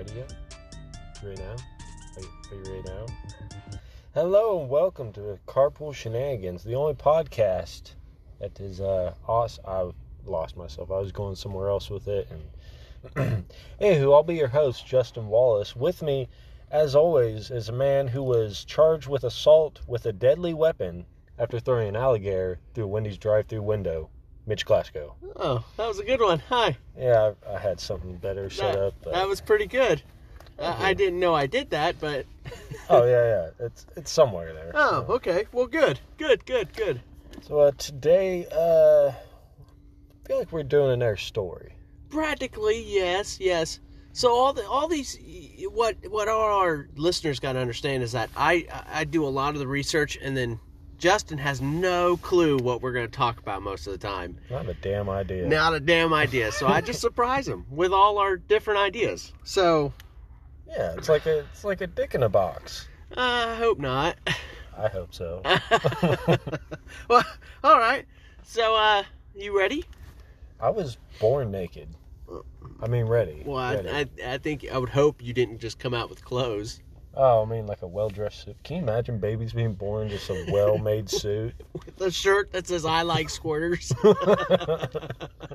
ready yet? Ready now? Are you, are you ready now? Hello and welcome to Carpool Shenanigans, the only podcast that is uh awesome. I lost myself. I was going somewhere else with it. And anywho, I'll be your host, Justin Wallace. With me, as always, is a man who was charged with assault with a deadly weapon after throwing an alligator through Wendy's drive-through window. Mitch Glasgow. Oh, that was a good one. Hi. Yeah, I, I had something better set that, up. But... that was pretty good. I you. didn't know I did that, but. Oh yeah, yeah. It's it's somewhere there. Oh, okay. Well, good. Good, good, good. So uh, today, uh, I feel like we're doing another story. Practically, yes, yes. So all the all these what what all our listeners got to understand is that I I do a lot of the research and then Justin has no clue what we're going to talk about most of the time. Not a damn idea. Not a damn idea. So I just surprise him with all our different ideas. So Yeah, it's like a it's like a dick in a box. I hope not. I hope so. well, all right. So uh, you ready? I was born naked. I mean, ready. Well, I, ready. I, I think I would hope you didn't just come out with clothes. Oh, I mean, like a well dressed suit. Can you imagine babies being born in just a well made suit? With a shirt that says "I like squirters."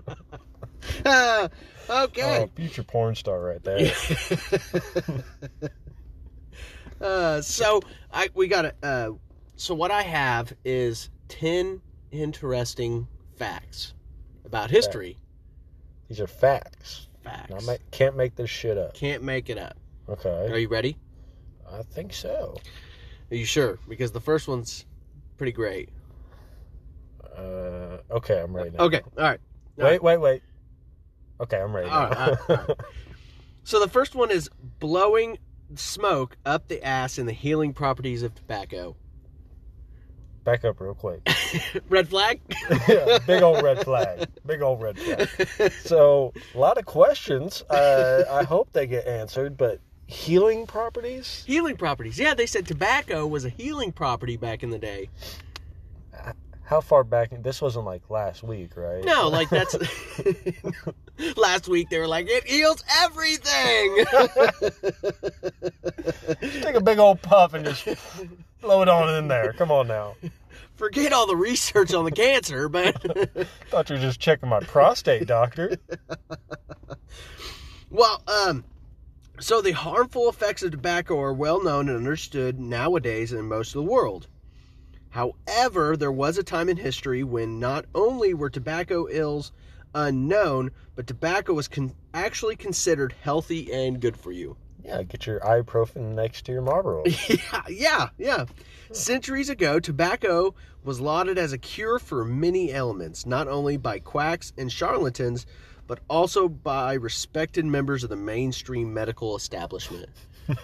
Uh, Oh, okay. future porn star right there. uh, so I we got to Uh, so what I have is ten interesting facts about history. These are facts. Facts. I can't make this shit up. Can't make it up. Okay. Are you ready? I think so. Are you sure? Because the first one's pretty great. Uh, okay, I'm ready now. Okay. All right. All Wait, wait, wait. Okay, I'm ready. All now. right, all right, So the first one is blowing smoke up the ass and the healing properties of tobacco. Back up real quick. Red flag? yeah, big old red flag. Big old red flag. So, a lot of questions. Uh, I hope they get answered, but healing properties? healing properties. Yeah, they said tobacco was a healing property back in the day. How far back? This wasn't like last week, right? No, like that's last week they were like it heals everything. Take a big old puff and just blow it on in there. Come on now. Forget all the research on the cancer, but Thought you were just checking my prostate, doctor. well, um so the harmful effects of tobacco are well known and understood nowadays in most of the world. However, there was a time in history when not only were tobacco ills unknown, but tobacco was con- actually considered healthy and good for you. Yeah, get your ibuprofen next to your Marlboro. yeah, yeah, yeah. Centuries ago, tobacco was lauded as a cure for many ailments, not only by quacks and charlatans, but also by respected members of the mainstream medical establishment.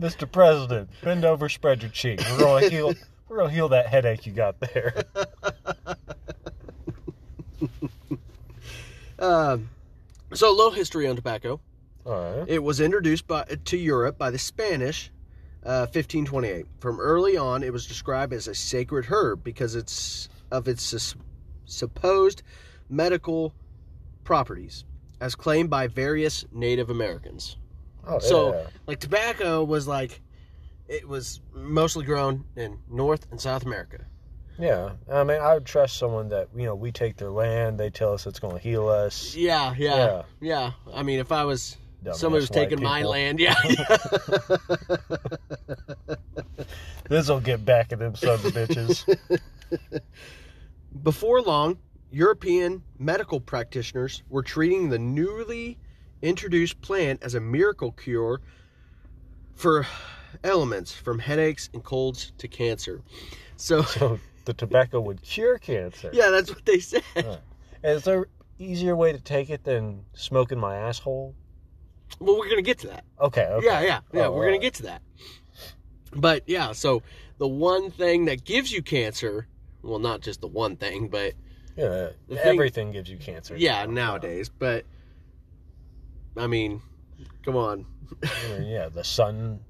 Mr. President, bend over, spread your cheek. We're gonna heal. We're gonna heal that headache you got there. Um, so, a little history on tobacco. All right. It was introduced by, to Europe by the Spanish, uh, 1528. From early on, it was described as a sacred herb because it's of its supposed medical properties, as claimed by various Native Americans. Oh, So, yeah. like tobacco was like, it was mostly grown in North and South America. Yeah, I mean, I would trust someone that you know we take their land. They tell us it's going to heal us. Yeah, yeah, Yeah. yeah. I mean, if I was Dumbass somebody was taking my people. land, yeah. This will get back at them sons of bitches. Before long, European medical practitioners were treating the newly introduced plant as a miracle cure for elements from headaches and colds to cancer. So, so the tobacco would cure cancer. yeah, that's what they said. and Is there easier way to take it than smoking my asshole? Well, we're going to get to that. Okay. okay. Yeah, yeah, yeah, Oh, we're gonna get to that. But yeah, so the one thing that gives you cancer, well, not just the one thing, but Yeah, The thing- everything gives you cancer. yeah, nowadays, but I mean, come on. Yeah, the sun,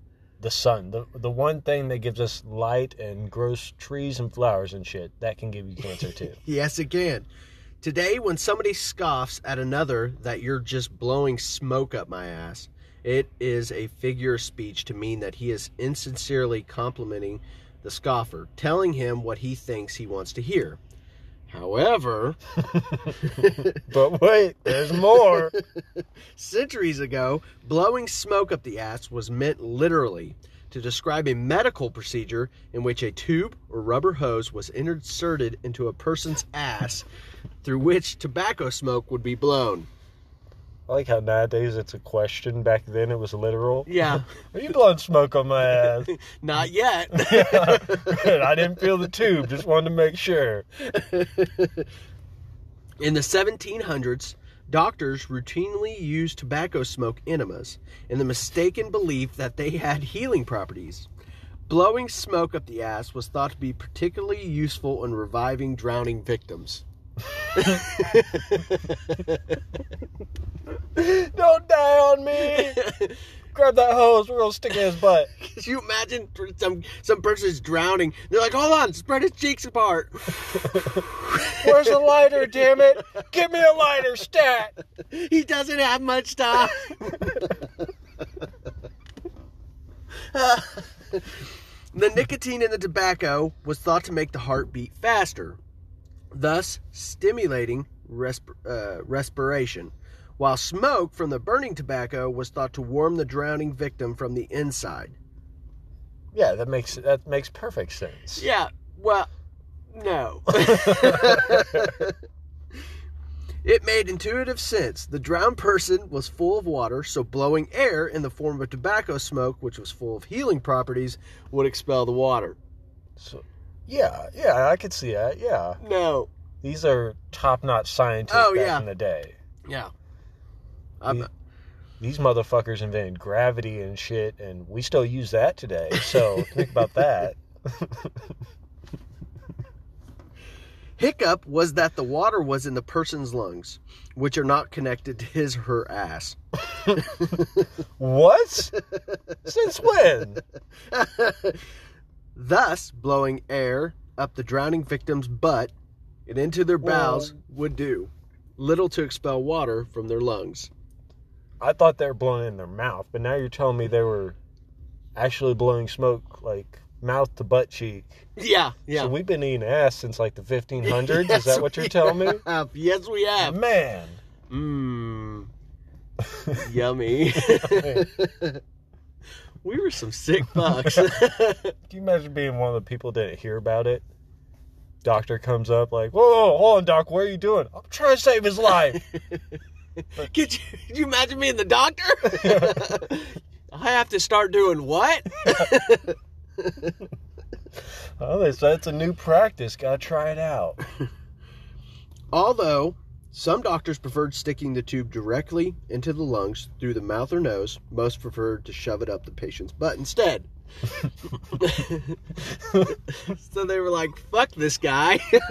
the sun, the the one thing that gives us light and grows trees and flowers and shit that can give you cancer too. Yes, it can. Today, when somebody scoffs at another that you're just blowing smoke up my ass, it is a figure of speech to mean that he is insincerely complimenting the scoffer, telling him what he thinks he wants to hear. However, But wait, there's more. centuries ago, blowing smoke up the ass was meant literally to describe a medical procedure in which a tube or rubber hose was inserted into a person's ass through which tobacco smoke would be blown. I like how nowadays it's a question. Back then it was literal. Yeah, Are you blowing smoke on my ass? not yet. I didn't feel the tube. Just wanted to make sure. In the 1700s, doctors routinely used tobacco smoke enemas in the mistaken belief that they had healing properties. Blowing smoke up the ass was thought to be particularly useful in reviving drowning victims. Don't die on me. Grab that hose. We're gonna stick in his butt. Could you imagine some some person's drowning? They're like, "Hold on, spread his cheeks apart." Where's the lighter? Damn it! Give me a lighter, stat. he doesn't have much time. the nicotine in the tobacco was thought to make the heart beat faster, thus stimulating resp- uh, respiration, while smoke from the burning tobacco was thought to warm the drowning victim from the inside. Yeah, that makes that makes perfect sense. Yeah, well, no. It made intuitive sense. The drowned person was full of water, so blowing air in the form of tobacco smoke, which was full of healing properties, would expel the water. So, yeah, yeah, I could see that. Yeah, No. these are top-notch scientists Oh, back yeah. in the day. Yeah. These motherfuckers invented gravity and shit, and we still use that today. So think about that. Hiccup was that the water was in the person's lungs, which are not connected to his or her ass. What? Since when? Thus, blowing air up the drowning victim's butt and into their bowels would do little to expel water from their lungs. I thought they were blowing in their mouth, but now you're telling me they were actually blowing smoke like mouth to butt cheek. Yeah, yeah. So we've been eating ass since like the 1500s. Yes, Is that what you're telling me? have. Yes, we have. Man. Mmm. Yummy. We were some sick fucks. Can you imagine being one of the people that didn't hear about it? Doctor comes up like, whoa, whoa, hold on, doc, what are you doing? I'm trying to save his life. could, you, could you imagine being the doctor? I have to start doing what? oh, they said it's a new practice. Gotta try it out. Although some doctors preferred sticking the tube directly into the lungs through the mouth or nose, most preferred to shove it up the patient's butt instead. so they were like, fuck this guy.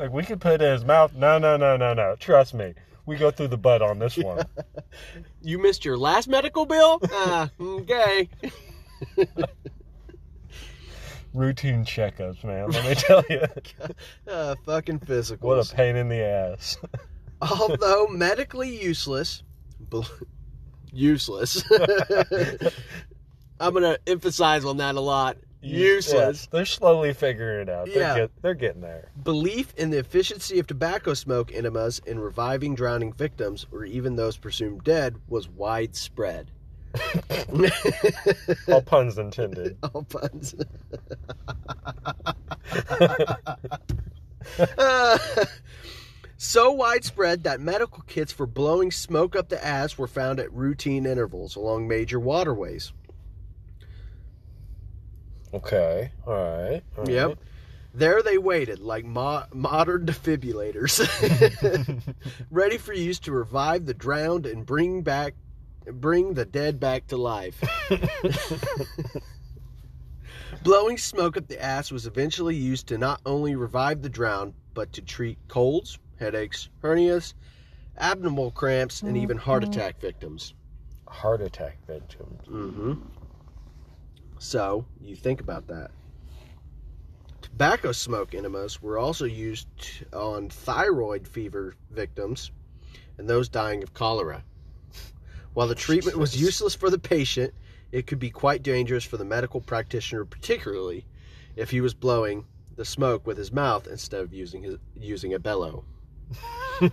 Like, we could put it in his mouth. No, no, no, no, no. Trust me. We go through the butt on this one. you missed your last medical bill? Ah, okay. Routine checkups, man. Let me tell you. Uh, fucking physicals. What a pain in the ass. Although medically useless, bel- useless. I'm gonna emphasize on that a lot. Useless. Yeah, they're slowly figuring it out. They're, Yeah. get, they're getting there. Belief in the efficiency of tobacco smoke enemas in reviving drowning victims or even those presumed dead was widespread. All puns intended. All puns. Uh, so widespread that medical kits for blowing smoke up the ass were found at routine intervals along major waterways. Okay. All right. all Yep. right. There they waited like mo- modern defibrillators, ready for use to revive the drowned and bring back bring the dead back to life. Blowing smoke up the ass was eventually used to not only revive the drowned, but to treat colds, headaches, hernias, abdominal cramps, and even heart attack victims. Heart attack victims. Mm-hmm. So you think about that. Tobacco smoke enemas were also used on typhoid fever victims and those dying of cholera. While the treatment was useless for the patient, it could be quite dangerous for the medical practitioner, particularly if he was blowing the smoke with his mouth instead of using his using a bellow.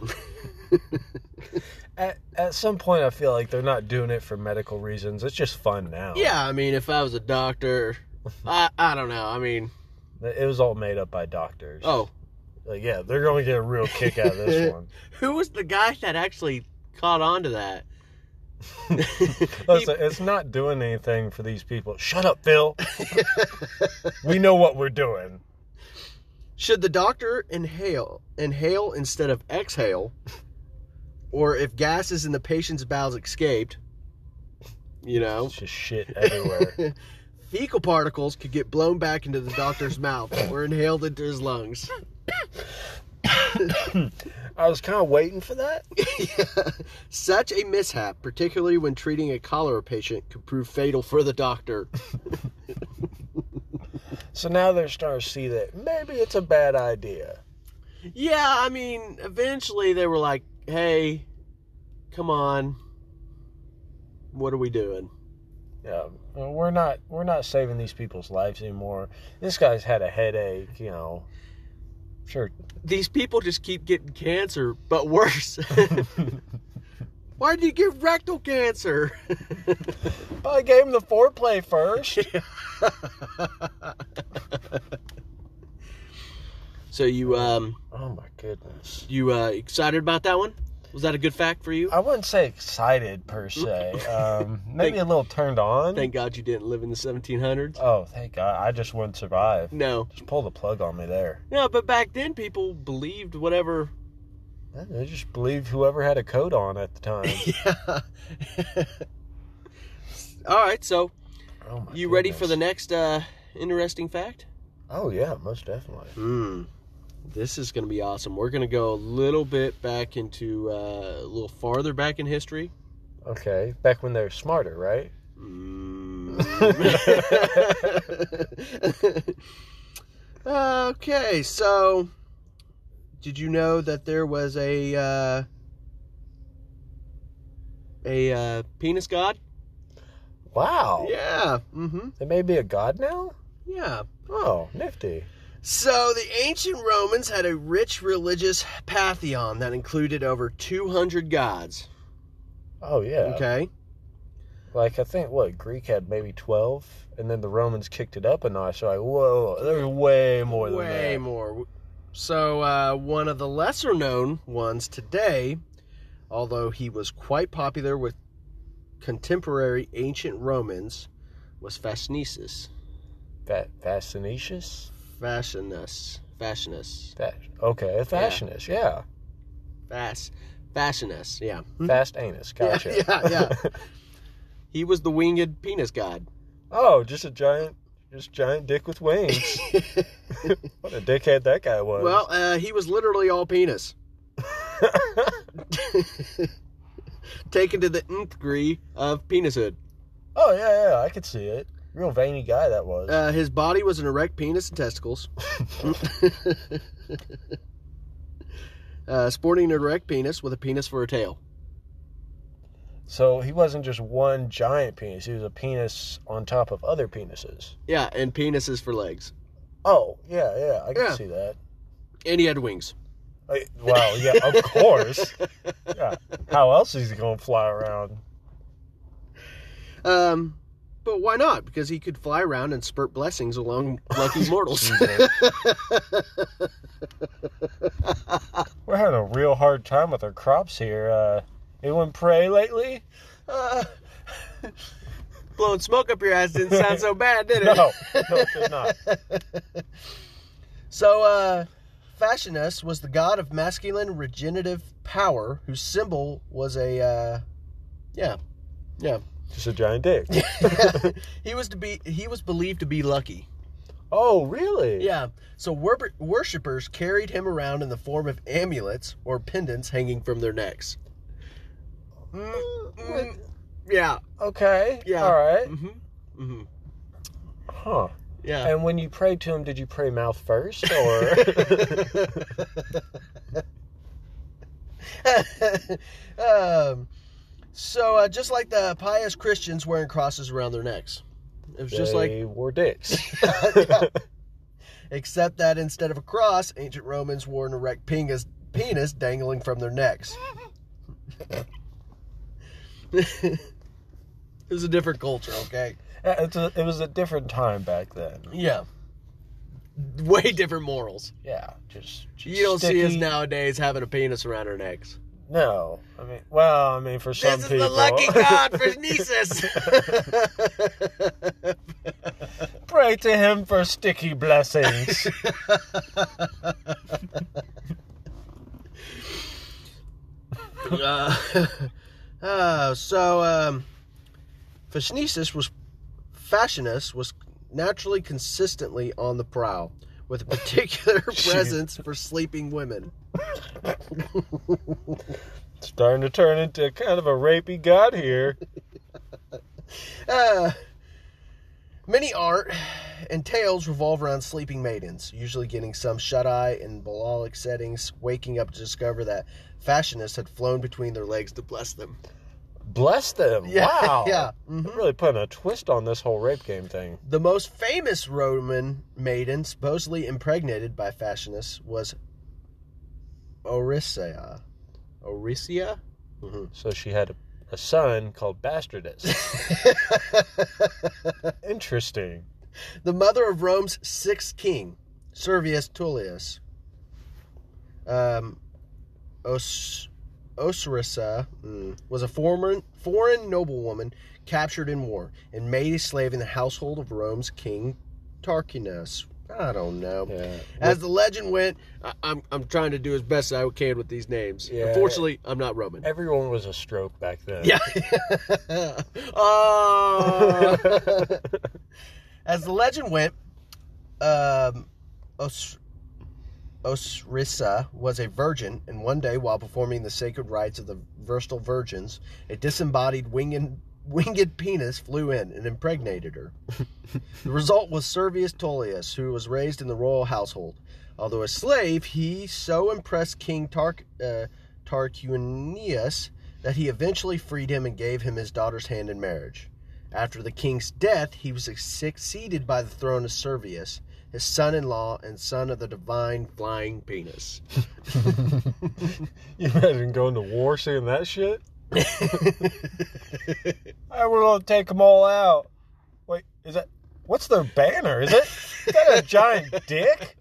At, at some point, I feel like they're not doing it for medical reasons. It's just fun now. Yeah, I mean, if I was a doctor, I I don't know. I mean, It was all made up by doctors. oh, Like, yeah, they're going to get a real kick out of this one. who was the guy that actually caught on to that? Listen, it's not doing anything for these people. Shut up, Phil. we know what we're doing. Should the doctor inhale inhale instead of exhale, or if gases in the patient's bowels escaped, you know, It's just shit everywhere. fecal particles could get blown back into the doctor's mouth or inhaled into his lungs. I was kind of waiting for that. Such a mishap, particularly when treating a cholera patient, could prove fatal for the doctor. So now they're starting to see that maybe it's a bad idea. Yeah, I mean, eventually they were like, "Hey, come on, what are we doing?" Yeah, we're not we're not saving these people's lives anymore. This guy's had a headache, you know. Sure. These people just keep getting cancer, but worse. Why did you get rectal cancer? I gave him the foreplay first. so you um oh my goodness. you uh excited about that one? Was that a good fact for you? I wouldn't say excited per se. Um, maybe a little turned on. Thank God you didn't live in the 1700s. oh, thank God! I just wouldn't survive. No, Just pull the plug on me there. no, but back then people believed whatever. They just believed whoever had a coat on at the time. yeah. All right, so Oh my you ready for the next uh interesting fact? Oh yeah, most definitely. Hmm. This is going to be awesome. We're going to go a little bit back into uh, a little farther back in history. Okay, back when they're smarter, right? Mm. okay, so did you know that there was a uh, a uh, penis god? Wow. Yeah. Mm-hmm. It may be a god now. Yeah. Oh, nifty. So the ancient Romans had a rich religious pantheon that included over 200 gods. Oh yeah. Okay. Like I think what Greek had maybe twelve, and then the Romans kicked it up a notch. So like, whoa, there's way more than Way that. more. So uh, one of the lesser known ones today, although he was quite popular with contemporary ancient Romans, was Fascinesis. Fa- Fascinatious. Fascinus. Fascinus. Fa- okay, a fashionist. Yeah. Fas. Fascinus. Yeah. Fast anus. Gotcha. Hmm? Yeah, yeah, yeah. He was the winged penis god. oh, just a giant, just giant dick with wings. what a dickhead that guy was. well, uh, he was literally all penis. Taken to the nth degree of penishood. oh yeah, yeah, I could see it. Real veiny guy that was. Uh, his body was an erect penis and testicles. uh, sporting an erect penis with a penis for a tail. so he wasn't just one giant penis. He was a penis on top of other penises. Yeah, and penises for legs. Oh yeah, yeah, I can Yeah. see that. And he had wings. I- Wow, yeah, of course. Yeah. How else is he going to fly around? Um, but why not? Because he could fly around and spurt blessings along lucky mortals. We're having a real hard time with our crops here. Uh, anyone pray lately? uh, blowing smoke up your ass didn't sound so bad, did it? No, no, it did not. So, uh, Fascinus was the god of masculine regenerative power, whose symbol was a, uh, yeah, yeah. Just a giant dick. he was to be, he was believed to be lucky. Oh, really? Yeah. So wor- worshippers carried him around in the form of amulets or pendants hanging from their necks. Mm, mm, yeah. Okay. Yeah. All right. Mm-hmm. Mm-hmm. Huh. Yeah. And when you prayed to him, did you pray mouth first or? um, so uh, just like the pious Christians wearing crosses around their necks, it was just like they wore dicks. Yeah. except that instead of a cross, ancient Romans wore an erect penis, penis dangling from their necks. it was a different culture, okay? Yeah, it's a, it was a different time back then. Yeah. Way different morals. Yeah, just, just You don't see us nowadays having a penis around our necks. No, I mean, well, I mean, for some people, this is the lucky god for Nisus. pray to him for sticky blessings. uh, uh, so, um, Fascinius was Fashionist was naturally consistently on the prowl, with a particular presence for sleeping women. Starting to turn into kind of a rapey god here. Uh, many art and tales revolve around sleeping maidens, usually getting some shut eye in Baalic settings, waking up to discover that fashionists had flown between their legs to bless them. Bless them. Yeah, wow. yeah, mhm. They're really putting a twist on this whole rape game thing. The most famous Roman maiden supposedly impregnated by Fascinus was Orisia. Orisia? Mhm. So she had a, a son called Bastardus. Interesting. the mother of Rome's sixth king, Servius Tullius. Um, Os- Osirisa mm, was a foreign, foreign noblewoman captured in war and made a slave in the household of Rome's king Tarquinius. I don't know. Yeah. As the legend went, I, I'm, I'm trying to do as best I can with these names. Yeah. Unfortunately, I'm not Roman. Everyone was a stroke back then. Yeah. oh. As the legend went, um, Os- Osrissa was a virgin, and one day, while performing the sacred rites of the Vestal Virgins, a disembodied winged, winged penis flew in and impregnated her. the result was Servius Tullius, who was raised in the royal household. Although a slave, he so impressed King Tarq, uh, Tarquinius that he eventually freed him and gave him his daughter's hand in marriage. After the king's death, he was succeeded by the throne of Servius, his son in law and son of the divine flying penis. You imagine going to war seeing that shit? I we're gonna take them all out. Wait, is that what's their banner? Is it is that a giant dick?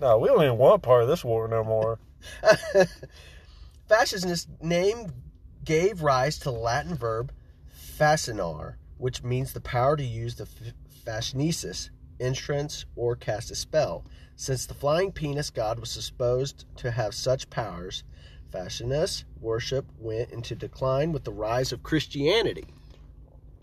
No, we don't even want part of this war no more. Fascisness name gave rise to the Latin verb fascinar, which means the power to use the f- fascinesis, entrance, or cast a spell. Since the flying penis god was supposed to have such powers, fascinus worship went into decline with the rise of Christianity.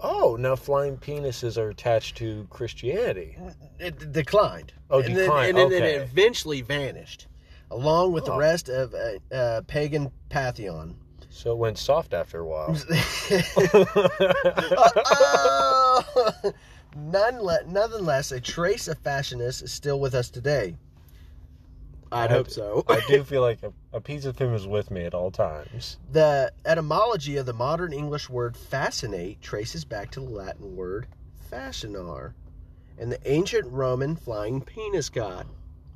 Oh, now flying penises are attached to Christianity. It declined. Oh, and declined, Then, and then it eventually vanished, along with the Oh. rest of uh, uh, pagan pantheon. So it went soft after a while. None le- nonetheless, a trace of fashionist is still with us today. I'd I- hope so. I do feel like a, a piece of him is with me at all times. The etymology of the modern English word fascinate traces back to the Latin word fascinar and the ancient Roman flying penis god.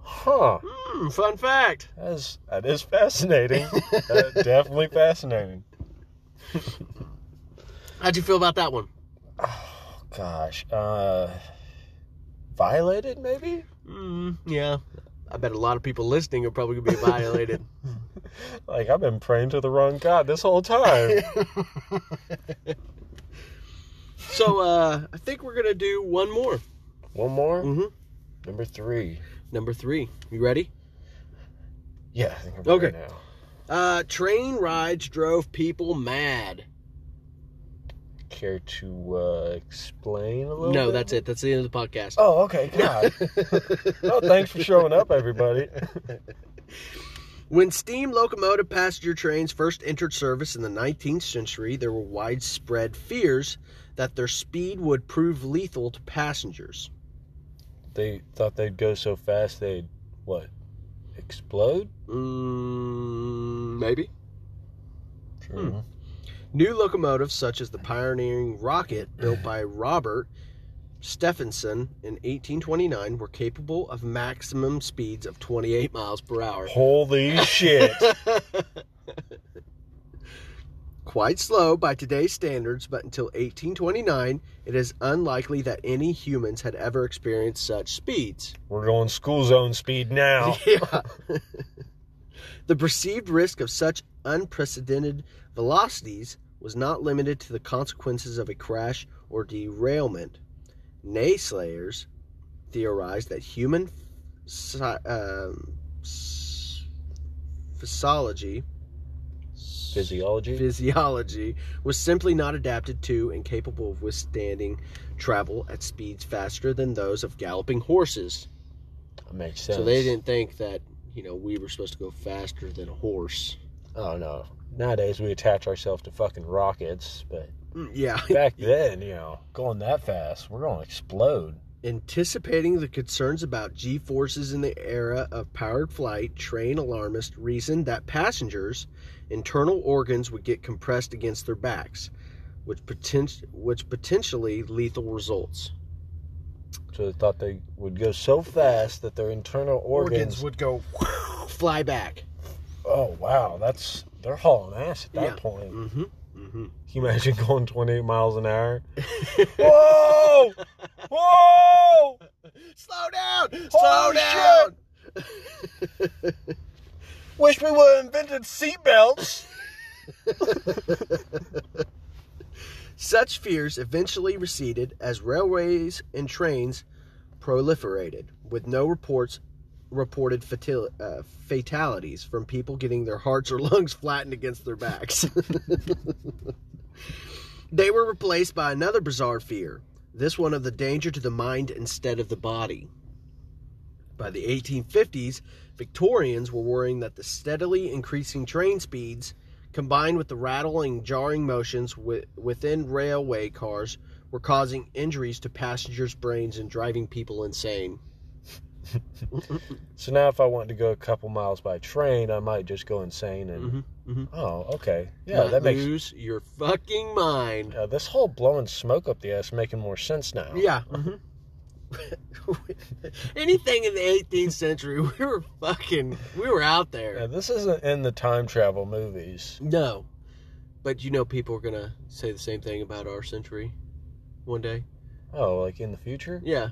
Huh. Hmm, fun fact. That is, that is fascinating. Definitely fascinating. How'd you feel about that one? Gosh. Uh, violated, maybe? Mm, yeah. I bet a lot of people listening are probably going to be violated. Like, I've been praying to the wrong God this whole time. so, uh, I think we're going to do one more. One more? Mm-hmm. Number three. Number three. You ready? Yeah, I think I'm Okay. ready now. Uh, train rides drove people mad. Care to uh, explain a little No, bit? that's it. That's the end of the podcast. Oh, okay. God. oh, thanks for showing up, everybody. When steam locomotive passenger trains first entered service in the 19th century, there were widespread fears that their speed would prove lethal to passengers. they thought they'd go so fast they'd what explode? Mm, maybe. True. Hmm. New locomotives, such as the pioneering rocket built by Robert Stephenson in 1829, were capable of maximum speeds of 28 miles per hour. Holy shit! Quite slow by today's standards, but until 1829, it is unlikely that any humans had ever experienced such speeds. We're going school zone speed now. Yeah. the perceived risk of such unprecedented velocities was not limited to the consequences of a crash or derailment. Naysayers theorized that human um, s- physiology Physiology. physiology was simply not adapted to and capable of withstanding travel at speeds faster than those of galloping horses. That makes sense. So they didn't think that, you know, we were supposed to go faster than a horse. Oh no. Nowadays we attach ourselves to fucking rockets, but Mm, Yeah. back then, you know, going that fast, we're gonna explode. Anticipating the concerns about G forces in the era of powered flight, train alarmists reasoned that passengers' internal organs would get compressed against their backs, which, poten- which potentially lethal results. So they thought they would go so fast that their internal organs. would go fly back. oh wow, that's they're hauling ass at that Yeah. point. Mm-hmm. Mm-hmm. Can you imagine going 28 miles an hour? Whoa! Whoa! Slow down! Slow Holy down! Wish we would have invented seatbelts. Such fears eventually receded as railways and trains proliferated, with no reports reported uh, fatalities from people getting their hearts or lungs flattened against their backs. they were replaced by another bizarre fear, this one of the danger to the mind instead of the body. By the 1850s, Victorians were worrying that the steadily increasing train speeds combined with the rattling, jarring motions wi- within railway cars, were causing injuries to passengers' brains and driving people insane. So now, if I wanted to go a couple miles by train, I might just go insane and. Mm-hmm. Mm-hmm. Oh, okay. Yeah, Might that makes. lose your fucking mind. Uh, this whole blowing smoke up the ass making more sense now. Yeah. mhm. Anything in the 18th century, we were fucking, we were out there. Yeah, this isn't in the time travel movies. No, but you know, people are gonna say the same thing about our century one day. Oh, like in the future? Yeah.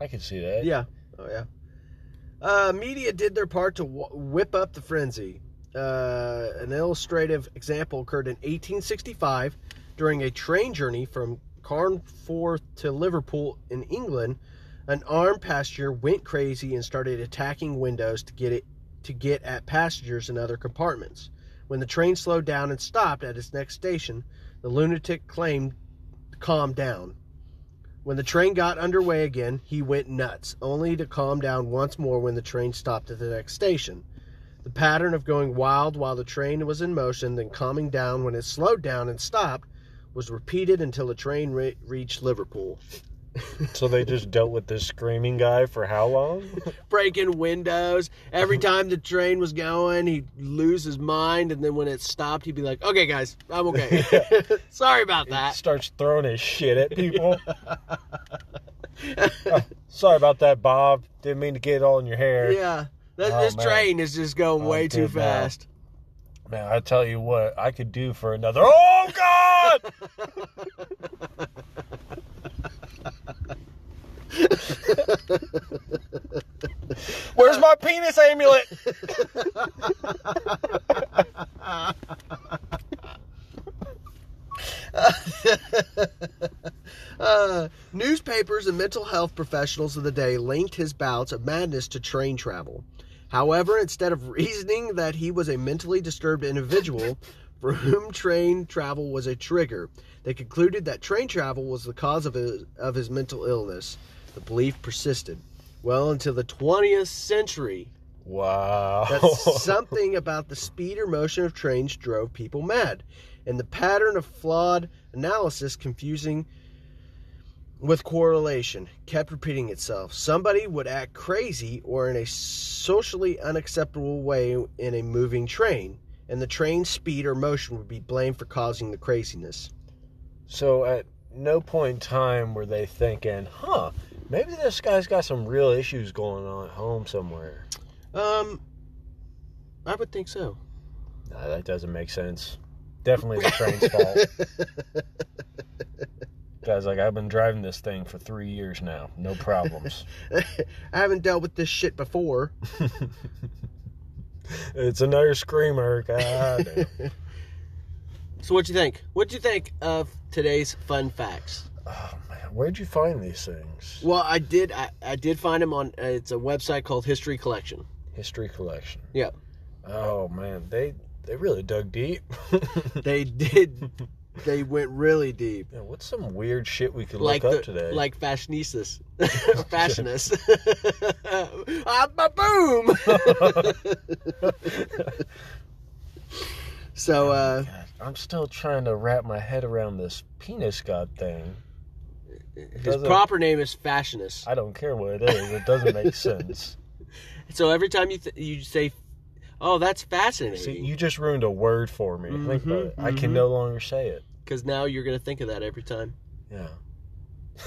I can see that. Yeah. Oh yeah. Uh, media did their part to wh- whip up the frenzy. Uh, an illustrative example occurred in 1865 during a train journey from Carnforth to Liverpool in England. An armed passenger went crazy and started attacking windows to get it to get at passengers in other compartments. When the train slowed down and stopped at its next station, the lunatic claimed to calm down. When the train got underway again, he went nuts, only to calm down once more when the train stopped at the next station. The pattern of going wild while the train was in motion, then calming down when it slowed down and stopped, was repeated until the train re- reached Liverpool. So they just dealt with this screaming guy for how long? Breaking windows. Every time the train was going, he'd lose his mind, and then when it stopped, he'd be like, okay, guys, I'm okay. Sorry about He that. starts throwing his shit at people. Oh, sorry about that, Bob. Didn't mean to get it all in your hair. Yeah. This, Oh, this man. train is just going Oh, way too fast. Man, I tell you what, I could do for another. Oh God! Where's my penis amulet? Uh, newspapers and mental health professionals of the day linked his bouts of madness to train travel. However, instead of reasoning that he was a mentally disturbed individual for whom train travel was a trigger, they concluded that train travel was the cause of his, of his mental illness. The belief persisted well into the 20th century Wow. that something about the speed or motion of trains drove people mad, and the pattern of flawed analysis confusing with correlation kept repeating itself. Somebody would act crazy or in a socially unacceptable way in a moving train, and the train's speed or motion would be blamed for causing the craziness. So at no point in time were they thinking, huh, maybe this guy's got some real issues going on at home somewhere. Um, I would think so. Nah, that doesn't make sense. Definitely the train's fault. Guy's like, I've been driving this thing for three years now. No problems. I haven't dealt with this shit before. it's another screamer. God. So what'd you think? What'd you think of today's fun facts? Oh man, where'd you find these things? Well, I did. I, I did find them on. Uh, it's a website called History Collection. History collection. Yeah. Oh man, they they really dug deep. They did. They went really deep. Yeah, what's some weird shit we could Like look the up today? like fashionistas, fashionists. ah, boom. so uh, God, I'm still trying to wrap my head around this penis god thing. his proper name is fashionist. I don't care what it is. It doesn't make sense. So every time you th- you say, "Oh, that's fascinating," See, you just ruined a word for me. Think about it. I can mhm. no longer say it. because now you're gonna think of that every time. Yeah.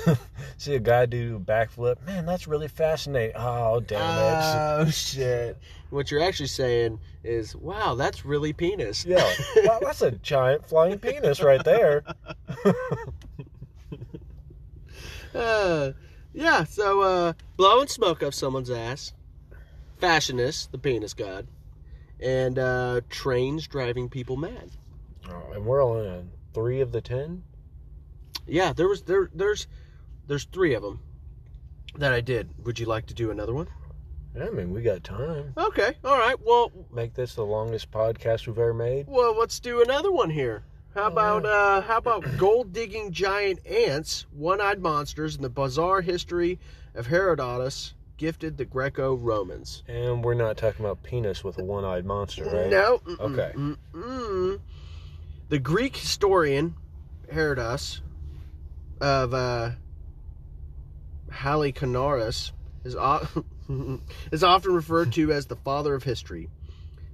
See a guy do backflip. Man, that's really fascinating. Oh damn it. Oh shit! What you're actually saying is, "Wow, that's really penis." yeah. Wow, that's a giant flying penis right there. Uh, yeah. So uh, blowing smoke up someone's ass, fashionist, the penis god, and uh, trains driving people mad. Oh, and we're only on three of the ten. Yeah, there was there there's there's three of them that I did. Would you like to do another one? Yeah, I mean, we got time. Okay. All right. Well, Make this the longest podcast we've ever made. well, let's do another one here. How Oh, about uh, how about gold digging giant ants, one eyed monsters, and the bizarre history of Herodotus gifted the Greco Romans? And we're not talking about penis with a one-eyed monster, right? No. mm-mm, Okay. mm-mm. The Greek historian Herodotus of uh, Halicarnassus is, o- is often referred to as the father of history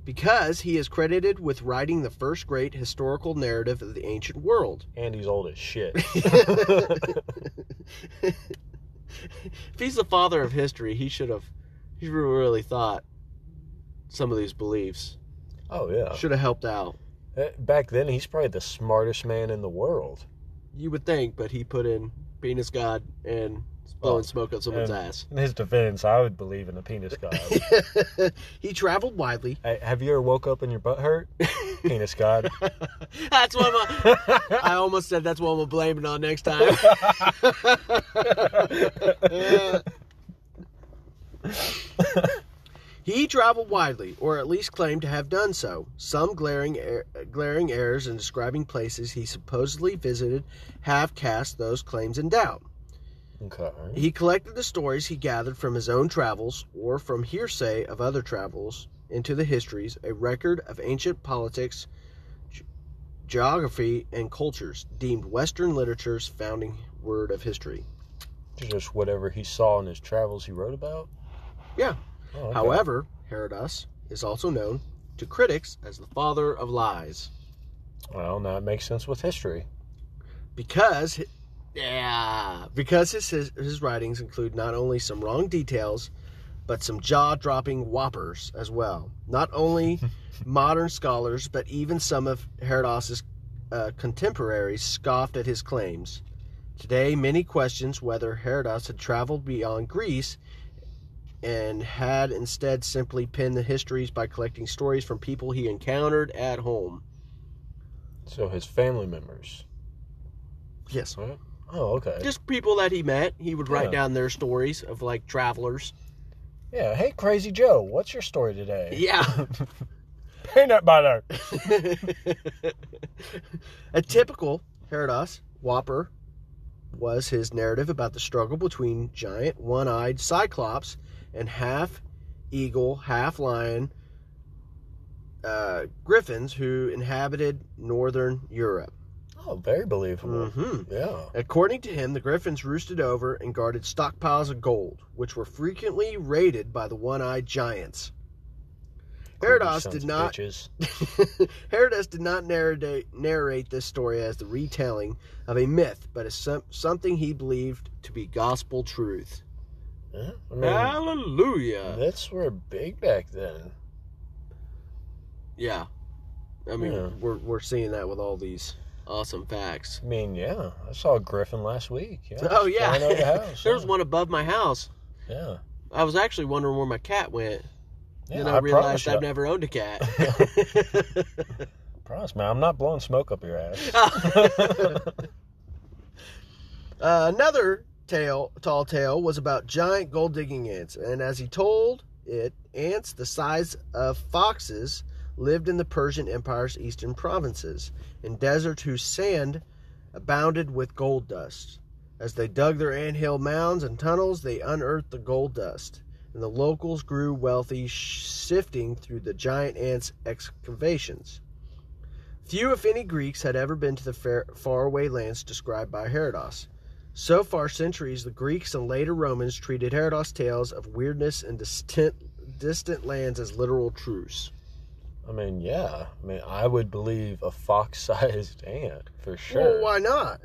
because he is credited with writing the first great historical narrative of the ancient world. And he's old as shit. if he's the father of history, he should have he really thought some of these beliefs. oh yeah. Should have helped out. Eh, Back then, he's probably the smartest man in the world. You would think, but he put in penis god and blowing smoke up someone's and- ass. In his defense, I would believe in a penis god. he traveled widely. hey, have you ever woke up and your butt hurt? penis god. That's what I'm. I almost said that's what I'm it on next time. he traveled widely, or at least claimed to have done so. Some glaring, er- glaring errors in describing places he supposedly visited have cast those claims in doubt. Okay. He collected the stories he gathered from his own travels or from hearsay of other travels into the histories, a record of ancient politics, ge- geography, and cultures, deemed Western literature's founding word of history. Just whatever he saw in his travels, he wrote about. Yeah. Oh, okay. However, Herodotus is also known to critics as the father of lies well, now it makes sense with history. because, yeah, because his, his his writings include not only some wrong details, but some jaw-dropping whoppers as well. Not only modern scholars, but even some of Herodotus' uh, contemporaries scoffed at his claims. Today, many questions whether Herodotus had traveled beyond Greece and had instead simply penned the histories by collecting stories from people he encountered at home. So his family members. Yes. Right? Oh, okay. Just people that he met, he would write Yeah. down their stories of like travelers. yeah. Hey, Crazy Joe, what's your story today? Yeah. Peanut butter. A typical Herodotus Whopper was his narrative about the struggle between giant one eyed Cyclops and half eagle, half lion uh, griffins who inhabited northern Europe. Oh, very believable. hmm Yeah. According to him, the griffins roosted over and guarded stockpiles of gold, which were frequently raided by the one-eyed giants. Herodotus did not. Herodotus did not narrate, narrate this story as the retelling of a myth, but as some, something he believed to be gospel truth. Yeah, I mean, Hallelujah! myths were big back then. Yeah, I mean Yeah. we're we're seeing that with all these awesome facts. I mean, yeah, I saw a griffin last week. Yeah, Oh yeah, the house. there was yeah. one above my house. Yeah, I was actually wondering where my cat went. yeah. then I, promise realized I've never owned a cat. promise, man, I'm not blowing smoke up your ass. Uh, another tale, tall tale, was about giant gold digging ants, and as he told it, ants the size of foxes lived in the Persian Empire's eastern provinces, in deserts whose sand abounded with gold dust. As they dug their anthill mounds and tunnels, they unearthed the gold dust, and the locals grew wealthy, sifting through the giant ants' excavations. Few, if any, Greeks had ever been to the far, faraway lands described by Herodotus. So far centuries, the Greeks and later Romans treated Herodotus' tales of weirdness and distant, distant lands as literal truths. I mean, yeah. I mean, I would believe a fox-sized ant for sure. Well, why not?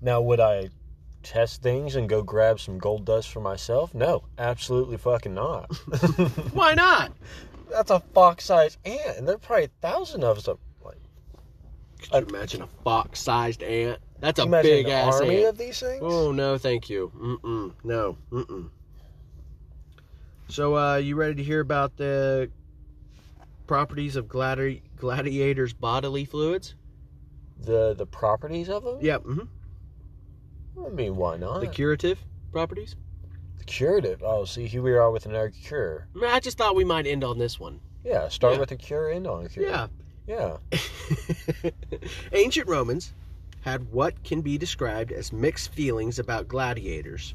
Now, would I test things and go grab some gold dust for myself? No, absolutely fucking not. Why not? That's a fox-sized ant, and there are probably a thousand of them. Like, Could you imagine a fox-sized ant? That's a big ass army ant. of these things. Oh no, thank you. Mm-mm. No. Mm-mm. So, uh, you ready to hear about the properties of gladi- gladiators' bodily fluids? The the properties of them. Yep. hmm I mean, why not? The curative properties. The curative. Oh, see, here we are with another cure. I, mean, I just thought we might end on this one. Yeah, start Yeah. with a cure, end on a cure. Yeah. Yeah. Ancient Romans had what can be described as mixed feelings about gladiators.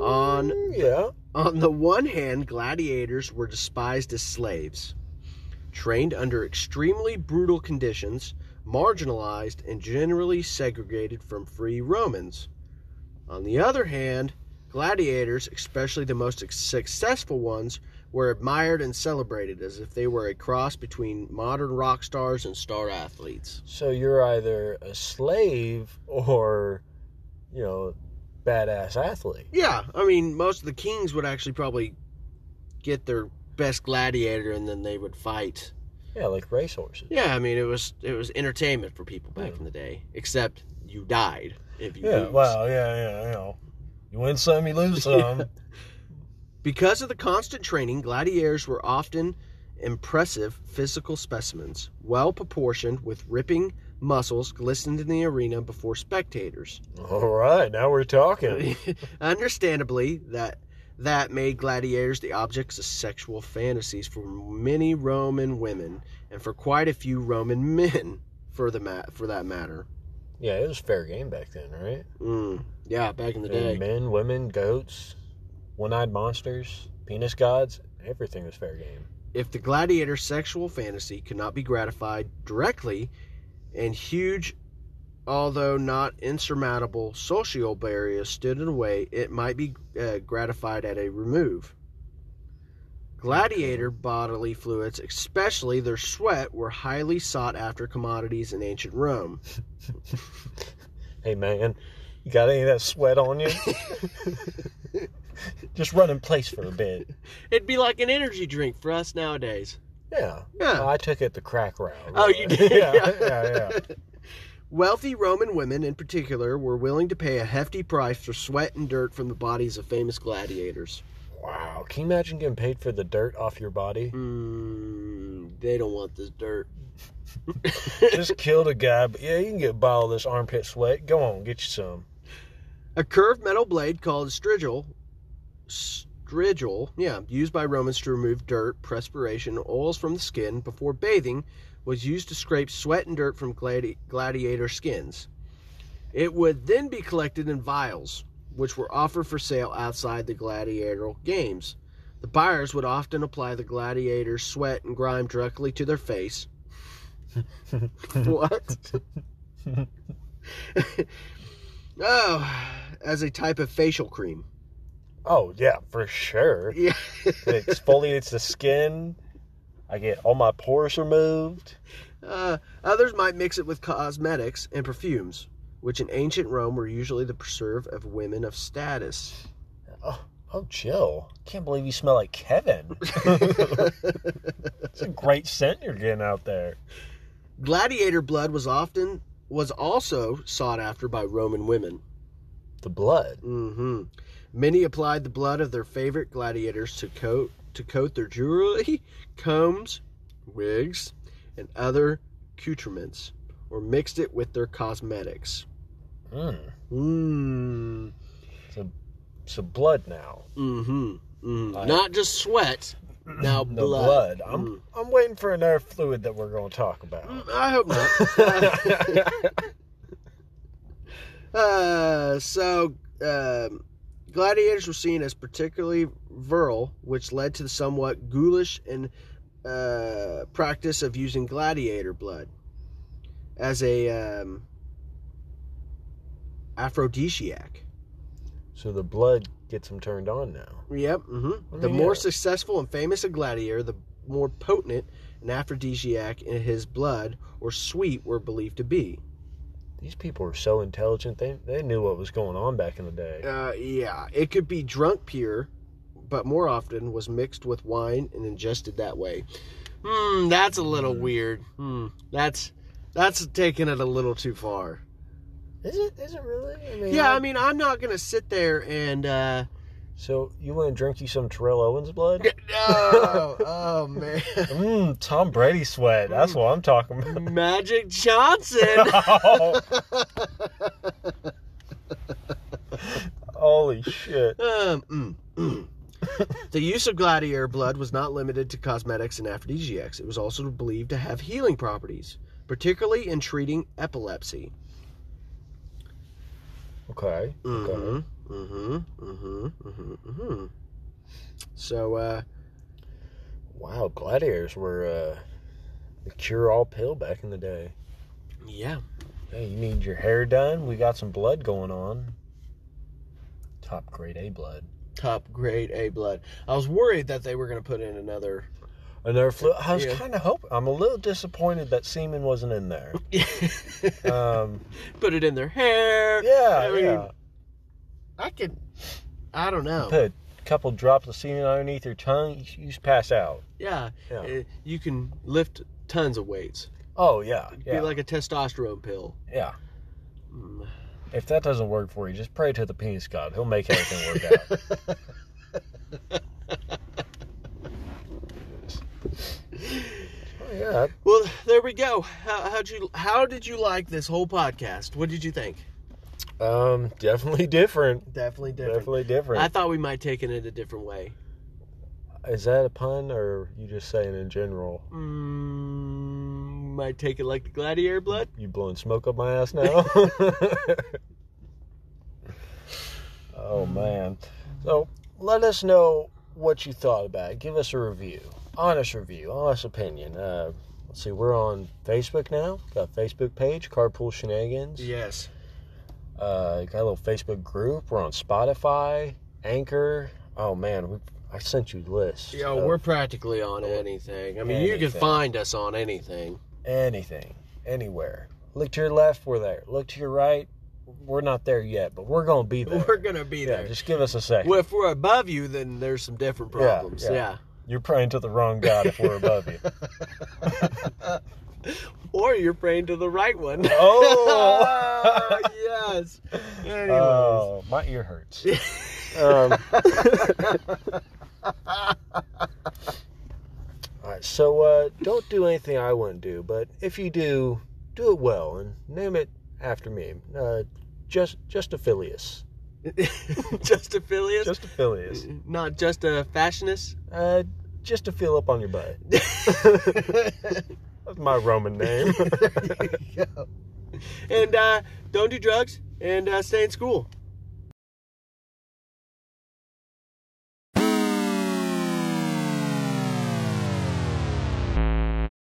On- Mm, yeah. On the one hand, gladiators were despised as slaves, trained under extremely brutal conditions, marginalized, and generally segregated from free Romans. On the other hand, gladiators, especially the most successful ones, were admired and celebrated as if they were a cross between modern rock stars and star athletes. So you're either a slave or, you know, badass athlete. Yeah, I mean, most of the kings would actually probably get their best gladiator and then they would fight. Yeah, like racehorses. Yeah, I mean, it was it was entertainment for people back Yeah. in the day. Except you died if you Yeah. lose. Well, yeah, yeah. You know, you win some, you lose some. Because of the constant training, gladiators were often impressive physical specimens, well proportioned, with ripping muscles glistened in the arena before spectators. All right, now we're talking. Understandably, that that made gladiators the objects of sexual fantasies for many Roman women and for quite a few Roman men, for the ma- for that matter. Yeah, it was fair game back then, right? Mm, yeah, back in the And day. men, women, goats, one-eyed monsters, penis gods, everything was fair game. If the gladiator's sexual fantasy could not be gratified directly, and huge, although not insurmountable, social barriers stood in the way, it might be uh, gratified at a remove. Gladiator bodily fluids, especially their sweat, were highly sought after commodities in ancient Rome. Hey man, you got any of that sweat on you? Just run in place for a bit. It'd be like an energy drink for us nowadays. Yeah. Yeah. I took it the crack route. Oh, you did? yeah, yeah, yeah. Wealthy Roman women, in particular, were willing to pay a hefty price for sweat and dirt from the bodies of famous gladiators. Wow. Can you imagine getting paid for the dirt off your body? Mm, they don't want this dirt. Just killed a guy, but yeah, you can get by all this armpit sweat. Go on, get you some. A curved metal blade called a strigil, strigil, yeah, used by Romans to remove dirt, perspiration, oils from the skin before bathing, was used to scrape sweat and dirt from gladi- gladiator skins. It would then be collected in vials, which were offered for sale outside the gladiatorial games. The buyers would often apply the gladiator's sweat and grime directly to their face. what? oh, as a type of facial cream. oh yeah, for sure. Yeah. It exfoliates the skin. I get all my pores removed. Uh, others might mix it with cosmetics and perfumes, which in ancient Rome were usually the preserve of women of status. Oh, oh, Jill! Can't believe you smell like Kevin. it's a great scent you're getting out there. Gladiator blood was often was also sought after by Roman women. The blood. Mm hmm Many applied the blood of their favorite gladiators to coat to coat their jewelry, combs, wigs, and other accoutrements, or mixed it with their cosmetics. Mm. Mmm. So so blood now. Mm-hmm. mm I- Not just sweat. Now The blood. blood. I'm Mm. I'm waiting for another fluid that we're going to talk about. Mm, I hope not. uh, so, um, gladiators were seen as particularly virile, which led to the somewhat ghoulish and uh, practice of using gladiator blood as a um, aphrodisiac. so the blood gets them turned on now. Yep. hmm Let The more hear. successful and famous a gladiator, the more potent an aphrodisiac in his blood or sweet were believed to be. These people are so intelligent. They they knew what was going on back in the day. Uh, yeah, it could be drunk pure, but more often was mixed with wine and ingested that way. Hmm, that's a little Hmm. weird. Hmm, that's that's taking it a little too far. Is it? Is it really? I mean, Yeah, I mean, I'm not gonna sit there and uh, So you want to drink you some Terrell Owens blood? oh, oh man, Mmm, Tom Brady sweat. That's what I'm talking about. Magic Johnson. Holy shit. Um, mm, mm. the use of gladiator blood was not limited to cosmetics and aphrodisiacs. It was also believed to have healing properties, particularly in treating epilepsy. Okay. Okay. Mm-hmm. Mm-hmm. Mm-hmm. Mm-hmm. Mm-hmm. So, uh, Wow, gladiators were uh, the cure-all pill back in the day. yeah. Hey, you need your hair done? We got some blood going on. Top grade A blood. Top grade A blood. I was worried that they were going to put in another. Another flu. I was Yeah. kind of hoping. I'm a little disappointed that semen wasn't in there. Um, put it in their hair. yeah, I mean, yeah. I could. I don't know. Put a couple drops of semen underneath your tongue. You, you just pass out. Yeah. Yeah. Uh, you can lift tons of weights. Oh yeah, Be yeah, like a testosterone pill. yeah. Mm. If that doesn't work for you, just pray to the penis god. He'll make everything work out. oh, yeah, Well, there we go. How, how'd you? How did you like this whole podcast? What did you think? um, definitely different. Definitely different. Definitely different. I thought we might take it in a different way. Is that a pun, or you just saying in general? Mm, might take it like the gladiator blood. You blowing smoke up my ass now? oh man. So let us know what you thought about it. Give us a review. Honest review, honest opinion. Uh, let's see, we're on Facebook now. Got a Facebook page, Carpool Shenanigans. Yes. Uh, got a little Facebook group. We're on Spotify, Anchor. Oh man, we I sent you lists. Yo, of we're practically on anything. I mean, you can find us on anything. anything, anywhere. Look to your left, we're there. Look to your right, we're not there yet, but we're gonna be there. We're gonna be yeah, there. just give us a second. Well, if we're above you, then there's some different problems. yeah. yeah. You're praying to the wrong God if we're above you. Or you're praying to the right one. Oh! yes. Anyways. Oh, my ear hurts. Um, all right, so uh, don't do anything I wouldn't do, but if you do, do it well and name it after me. Uh, just, just Aphilius. just a Phileas? Just Aphilius. Not just a fashionist? Uh, just to fill up on your butt. That's my Roman name. There you go. And uh, don't do drugs and uh, stay in school.